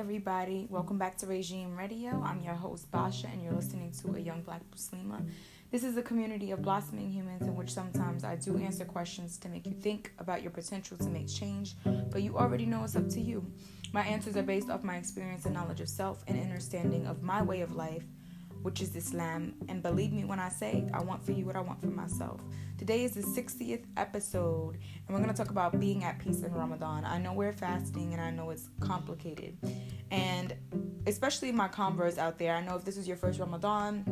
everybody. Welcome back to Regime Radio. I'm your host, Basha, and you're listening to A Young Black Muslima. This is a community of blossoming humans in which sometimes I do answer questions to make you think about your potential to make change, but you already know it's up to you. My answers are based off my experience and knowledge of self and understanding of my way of life, which is Islam. And believe me when I say I want for you what I want for myself. Today is the 60th episode, and we're going to talk about being at peace in Ramadan. I know we're fasting and I know it's complicated. And especially my converts out there, I know if this is your first Ramadan,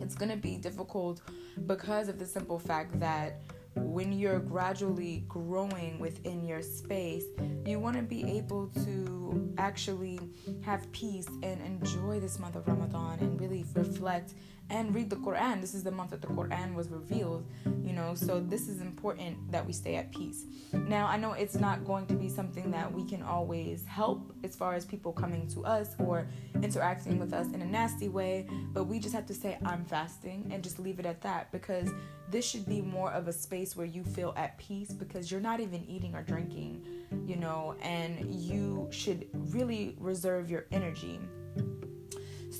it's going to be difficult because of the simple fact that when you're gradually growing within your space, you want to be able to actually have peace and enjoy this month of Ramadan and really reflect and read the Quran. This is the month that the Quran was revealed, you know, so this is important that we stay at peace. Now, I know it's not going to be something that we can always help as far as people coming to us or interacting with us in a nasty way, but we just have to say, I'm fasting and just leave it at that because this should be more of a space where you feel at peace because you're not even eating or drinking, you know, and you should really reserve your energy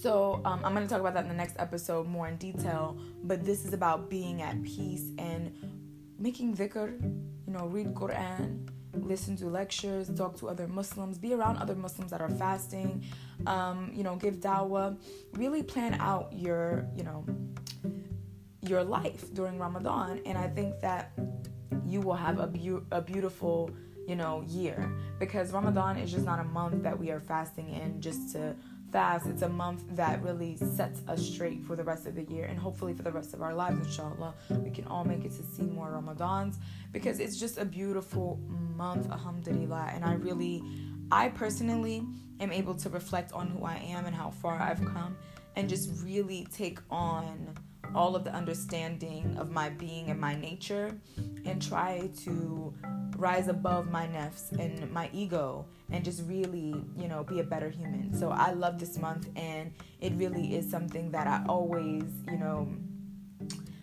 so um, I'm going to talk about that in the next episode more in detail. But this is about being at peace and making dhikr, you know, read Quran, listen to lectures, talk to other Muslims, be around other Muslims that are fasting, um, you know, give dawah. Really plan out your, you know, your life during Ramadan. And I think that you will have a, a beautiful, you know, year because Ramadan is just not a month that we are fasting in just to fast, it's a month that really sets us straight for the rest of the year and hopefully for the rest of our lives, inshallah. We can all make it to see more Ramadans because it's just a beautiful month, alhamdulillah. And I really, I personally am able to reflect on who I am and how far I've come and just really take on all of the understanding of my being and my nature and try to rise above my nafs and my ego and just really, you know, be a better human. So I love this month and it really is something that I always, you know,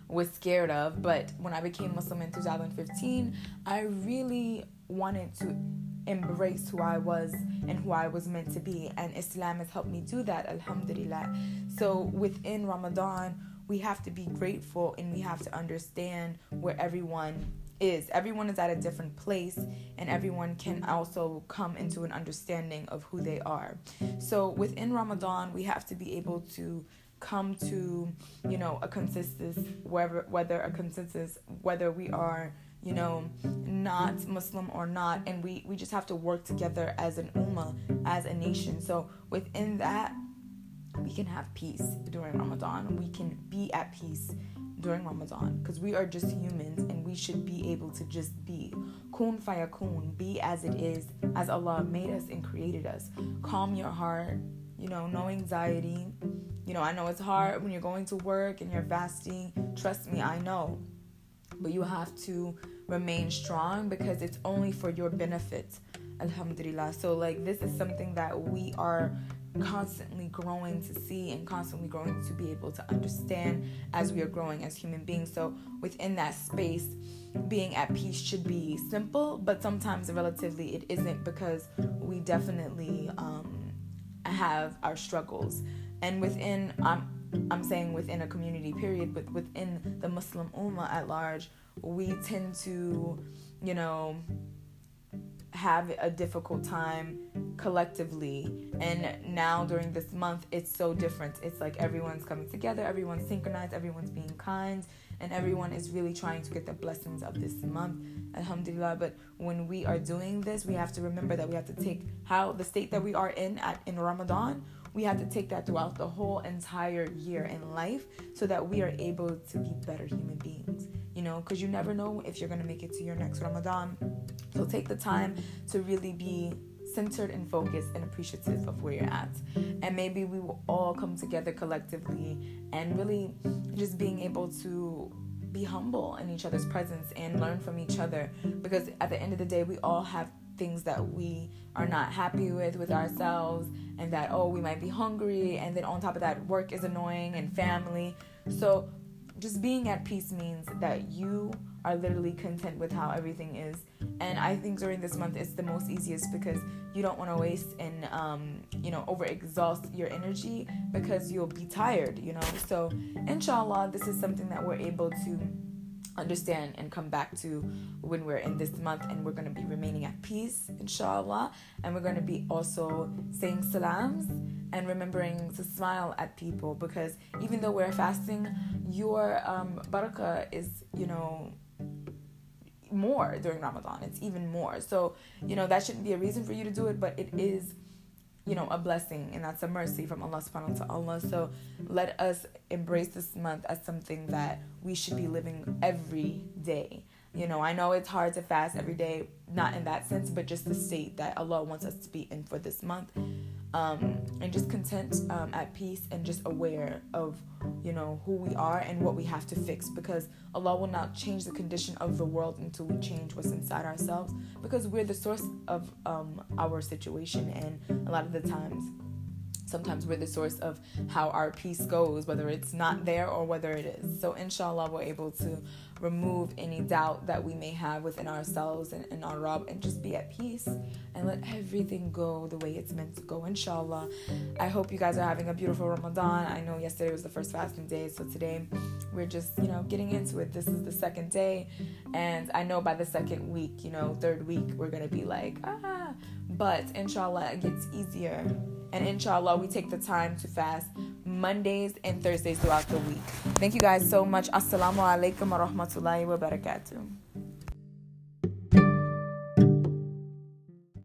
was scared of. But when I became Muslim in 2015, I really wanted to embrace who I was and who I was meant to be. And Islam has helped me do that, alhamdulillah. So within Ramadan, we have to be grateful and we have to understand where everyone is. Everyone is at a different place, and everyone can also come into an understanding of who they are. So within Ramadan, we have to be able to come to, you know, a consensus, whether whether a consensus, whether we are you know, not Muslim or not, and we, we just have to work together as an ummah, as a nation. So within that, we can have peace during Ramadan. We can be at peace during Ramadan because we are just humans and we should be able to just be. Kun fayakun, be as it is, as Allah made us and created us. Calm your heart, you know, no anxiety. You know, I know it's hard when you're going to work and you're fasting. Trust me, I know. But you have to remain strong because it's only for your benefit. Alhamdulillah. So, like, this is something that we are constantly growing to see and constantly growing to be able to understand as we are growing as human beings. So, within that space, being at peace should be simple, but sometimes relatively it isn't because we definitely um, have our struggles. And within, I'm, I'm saying within a community period, but within the Muslim Ummah at large, we tend to, you know, have a difficult time collectively. And now during this month it's so different. It's like everyone's coming together everyone's synchronized everyone's being kind and everyone is really trying to get the blessings of this month. Alhamdulillah. But when we are doing this we have to remember that we have to take how the state that we are in at in ramadan we have to take that throughout the whole entire year in life so that we are able to be better human beings you know because you never know if you're going to make it to your next ramadan. So take the time to really be centered and focused and appreciative of where you're at. And maybe we will all come together collectively and really just being able to be humble in each other's presence and learn from each other because at the end of the day we all have things that we are not happy with with ourselves and that oh we might be hungry and then on top of that work is annoying and family so just being at peace means that you are literally content with how everything is. And I think during this month it's the most easiest because you don't want to waste and um, you know over exhaust your energy because you'll be tired, you know. So inshallah, this is something that we're able to understand and come back to when we're in this month and we're going to be remaining at peace inshallah and we're going to be also saying salams and remembering to smile at people because even though we're fasting your um, barakah is you know more during ramadan it's even more so you know that shouldn't be a reason for you to do it but it is you know, a blessing and that's a mercy from Allah subhanahu wa ta'ala. So let us embrace this month as something that we should be living every day. You know, I know it's hard to fast every day, not in that sense, but just the state that Allah wants us to be in for this month um, and just content, um, at peace, and just aware of, you know, who we are and what we have to fix. Because Allah will not change the condition of the world until we change what's inside ourselves. Because we're the source of um, our situation, and a lot of the times sometimes we're the source of how our peace goes, whether it's not there or whether it is. So, inshallah, we're able to remove any doubt that we may have within ourselves and in our Rabb and just be at peace and let everything go the way it's meant to go, inshallah. I hope you guys are having a beautiful Ramadan. I know yesterday was the first fasting day, so today we're just, you know, getting into it. This is the second day, and I know by the second week, you know, third week, we're gonna be like, ah, but inshallah, it gets easier and inshallah, we take the time to fast Mondays and Thursdays throughout the week. Thank you guys so much. Assalamu alaikum wa rahmatullahi wa barakatuh.